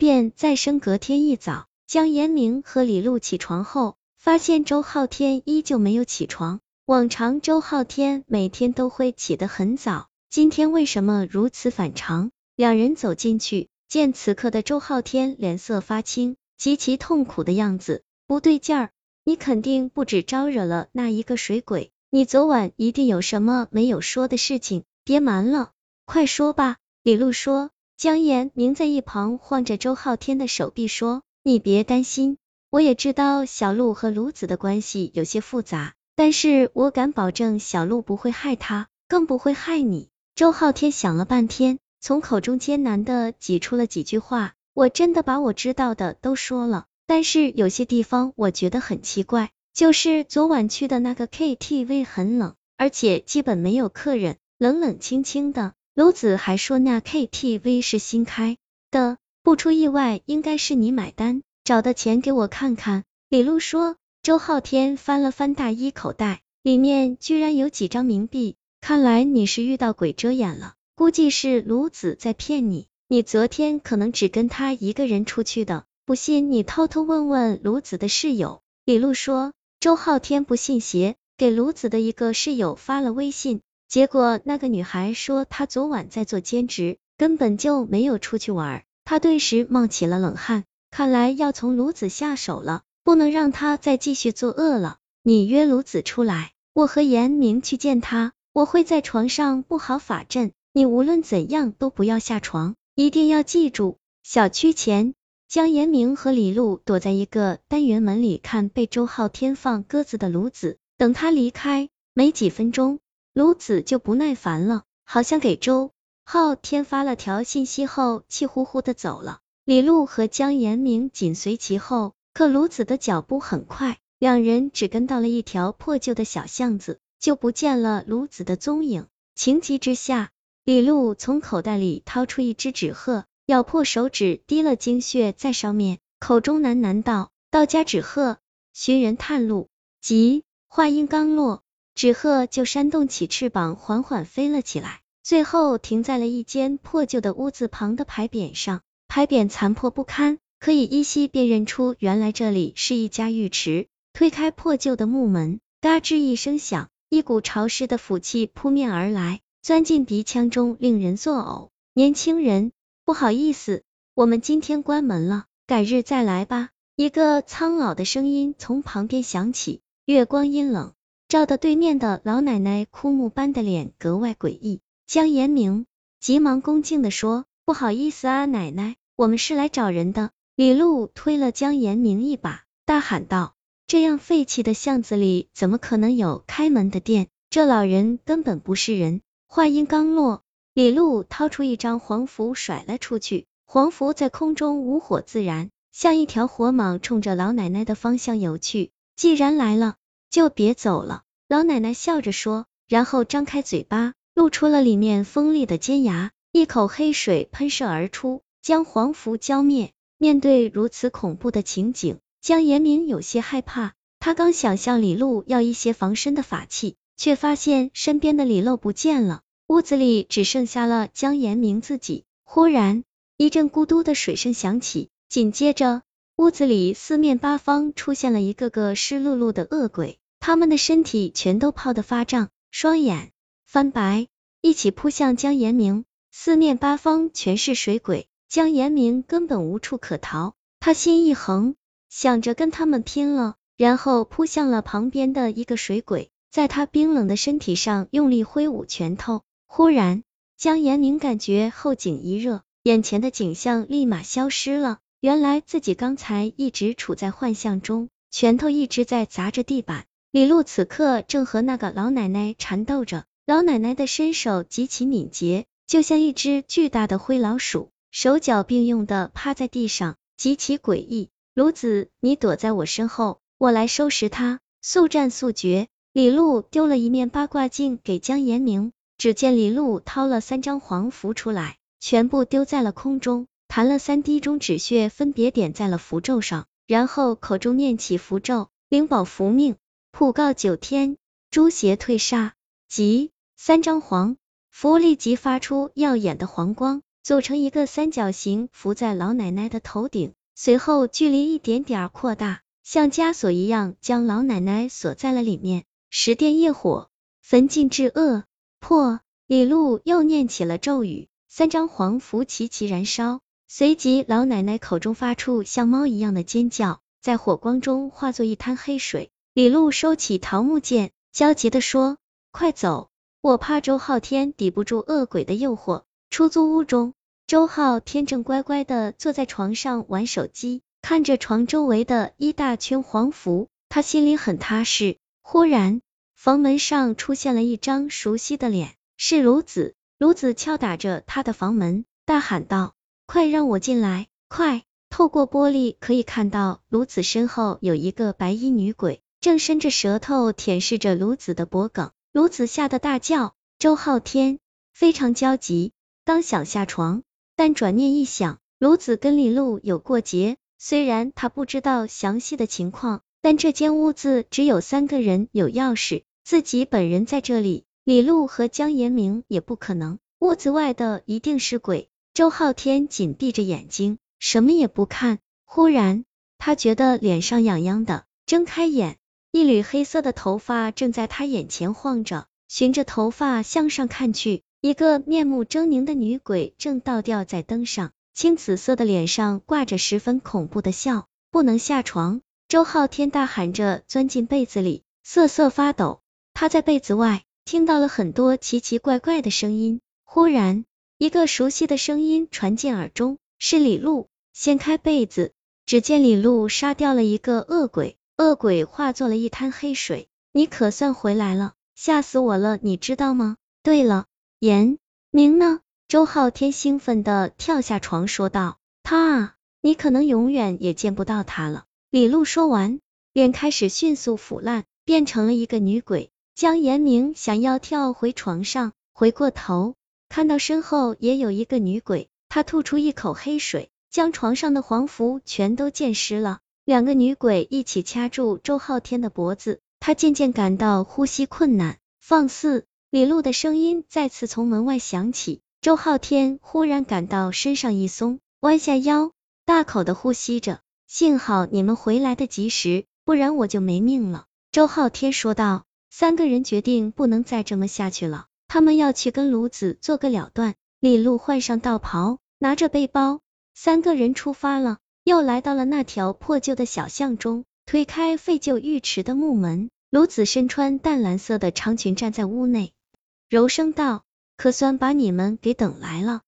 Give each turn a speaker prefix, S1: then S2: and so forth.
S1: 便再生隔天一早，江延明和李璐起床后，发现周浩天依旧没有起床。往常周浩天每天都会起得很早，今天为什么如此反常？两人走进去，见此刻的周浩天脸色发青，极其痛苦的样子，不对劲儿，你肯定不止招惹了那一个水鬼，你昨晚一定有什么没有说的事情，别瞒了，快说吧。李璐说。江延明在一旁晃着周浩天的手臂说：“你别担心，我也知道小鹿和卢子的关系有些复杂。”但是我敢保证，小鹿不会害他，更不会害你。周浩天想了半天，从口中艰难的挤出了几句话。我真的把我知道的都说了，但是有些地方我觉得很奇怪，就是昨晚去的那个 KTV 很冷，而且基本没有客人，冷冷清清的。卢子还说那 KTV 是新开的，不出意外应该是你买单，找的钱给我看看。李璐说。周浩天翻了翻大衣口袋，里面居然有几张冥币。看来你是遇到鬼遮眼了，估计是卢子在骗你。你昨天可能只跟他一个人出去的，不信你偷偷问问卢子的室友。李璐说，周浩天不信邪，给卢子的一个室友发了微信，结果那个女孩说她昨晚在做兼职，根本就没有出去玩。他顿时冒起了冷汗，看来要从卢子下手了。不能让他再继续作恶了。你约卢子出来，我和严明去见他。我会在床上布好法阵，你无论怎样都不要下床，一定要记住。小区前，江延明和李璐躲在一个单元门里看被周浩天放鸽子的卢子。等他离开没几分钟，卢子就不耐烦了，好像给周浩天发了条信息后，气呼呼的走了。李璐和江延明紧随其后。可卢子的脚步很快，两人只跟到了一条破旧的小巷子，就不见了卢子的踪影。情急之下，李璐从口袋里掏出一只纸鹤，咬破手指，滴了精血在上面，口中喃喃道：“道家纸鹤，寻人探路。”急，话音刚落，纸鹤就扇动起翅膀，缓缓飞了起来，最后停在了一间破旧的屋子旁的牌匾上，牌匾残破不堪。可以依稀辨认出，原来这里是一家浴池。推开破旧的木门，嘎吱一声响，一股潮湿的腐气扑面而来，钻进鼻腔中，令人作呕。年轻人，不好意思，我们今天关门了，改日再来吧。一个苍老的声音从旁边响起，月光阴冷，照得对面的老奶奶枯木般的脸格外诡异。江延明急忙恭敬的说：“不好意思啊，奶奶，我们是来找人的。”李璐推了江延明一把，大喊道：“这样废弃的巷子里，怎么可能有开门的店？这老人根本不是人！”话音刚落，李璐掏出一张黄符甩了出去，黄符在空中无火自燃，像一条火蟒冲着老奶奶的方向游去。既然来了，就别走了。老奶奶笑着说，然后张开嘴巴，露出了里面锋利的尖牙，一口黑水喷射而出，将黄符浇灭。面对如此恐怖的情景，江延明有些害怕。他刚想向李露要一些防身的法器，却发现身边的李露不见了，屋子里只剩下了江延明自己。忽然，一阵咕嘟的水声响起，紧接着，屋子里四面八方出现了一个个湿漉漉的恶鬼，他们的身体全都泡得发胀，双眼翻白，一起扑向江延明。四面八方全是水鬼。江延明根本无处可逃，他心一横，想着跟他们拼了，然后扑向了旁边的一个水鬼，在他冰冷的身体上用力挥舞拳头。忽然，江延明感觉后颈一热，眼前的景象立马消失了。原来自己刚才一直处在幻象中，拳头一直在砸着地板。李璐此刻正和那个老奶奶缠斗着，老奶奶的身手极其敏捷，就像一只巨大的灰老鼠。手脚并用的趴在地上，极其诡异。卢子，你躲在我身后，我来收拾他，速战速决。李璐丢了一面八卦镜给江延明，只见李璐掏了三张黄符出来，全部丢在了空中，弹了三滴中指血，分别点在了符咒上，然后口中念起符咒：灵宝福命，普告九天，诛邪退杀。即三张黄符立即发出耀眼的黄光。组成一个三角形，浮在老奶奶的头顶，随后距离一点点扩大，像枷锁一样将老奶奶锁在了里面。十殿业火，焚尽至恶破。李璐又念起了咒语，三张黄符齐齐燃烧，随即老奶奶口中发出像猫一样的尖叫，在火光中化作一滩黑水。李璐收起桃木剑，焦急的说：“快走，我怕周浩天抵不住恶鬼的诱惑。”出租屋中，周浩天正乖乖的坐在床上玩手机，看着床周围的一大圈黄符，他心里很踏实。忽然，房门上出现了一张熟悉的脸。是卢子，卢子敲打着他的房门，大喊道：“快让我进来，快！”透过玻璃可以看到，卢子身后有一个白衣女鬼，正伸着舌头舔舐着卢子的脖颈。卢子吓得大叫。周浩天非常焦急，刚想下床，但转念一想，卢子跟李璐有过节，虽然他不知道详细的情况，但这间屋子只有三个人有钥匙，自己本人在这里。李璐和江延明也不可能，屋子外的一定是鬼。周浩天紧闭着眼睛，什么也不看。忽然，他觉得脸上痒痒的，睁开眼，一缕黑色的头发正在他眼前晃着。循着头发向上看去，一个面目狰狞的女鬼正倒吊在灯上，青紫色的脸上挂着十分恐怖的笑。不能下床！周浩天大喊着，钻进被子里，瑟瑟发抖。他在被子外。听到了很多奇奇怪怪的声音，忽然一个熟悉的声音传进耳中，是李璐。掀开被子，只见李璐杀掉了一个恶鬼，恶鬼化作了一滩黑水。你可算回来了，吓死我了，你知道吗？对了，严明呢？周浩天兴奋的跳下床说道。他啊，你可能永远也见不到他了。李璐说完，便开始迅速腐烂，变成了一个女鬼。江延明想要跳回床上，回过头看到身后也有一个女鬼，她吐出一口黑水，将床上的黄符全都溅湿了。两个女鬼一起掐住周浩天的脖子，他渐渐感到呼吸困难。放肆！李璐的声音再次从门外响起。周浩天忽然感到身上一松，弯下腰，大口的呼吸着。幸好你们回来的及时，不然我就没命了。周浩天说道。三个人决定不能再这么下去了，他们要去跟卢子做个了断。李璐换上道袍，拿着背包，三个人出发了。又来到了那条破旧的小巷中，推开废旧浴池的木门，卢子身穿淡蓝色的长裙站在屋内，柔声道：“可算把你们给等来了。”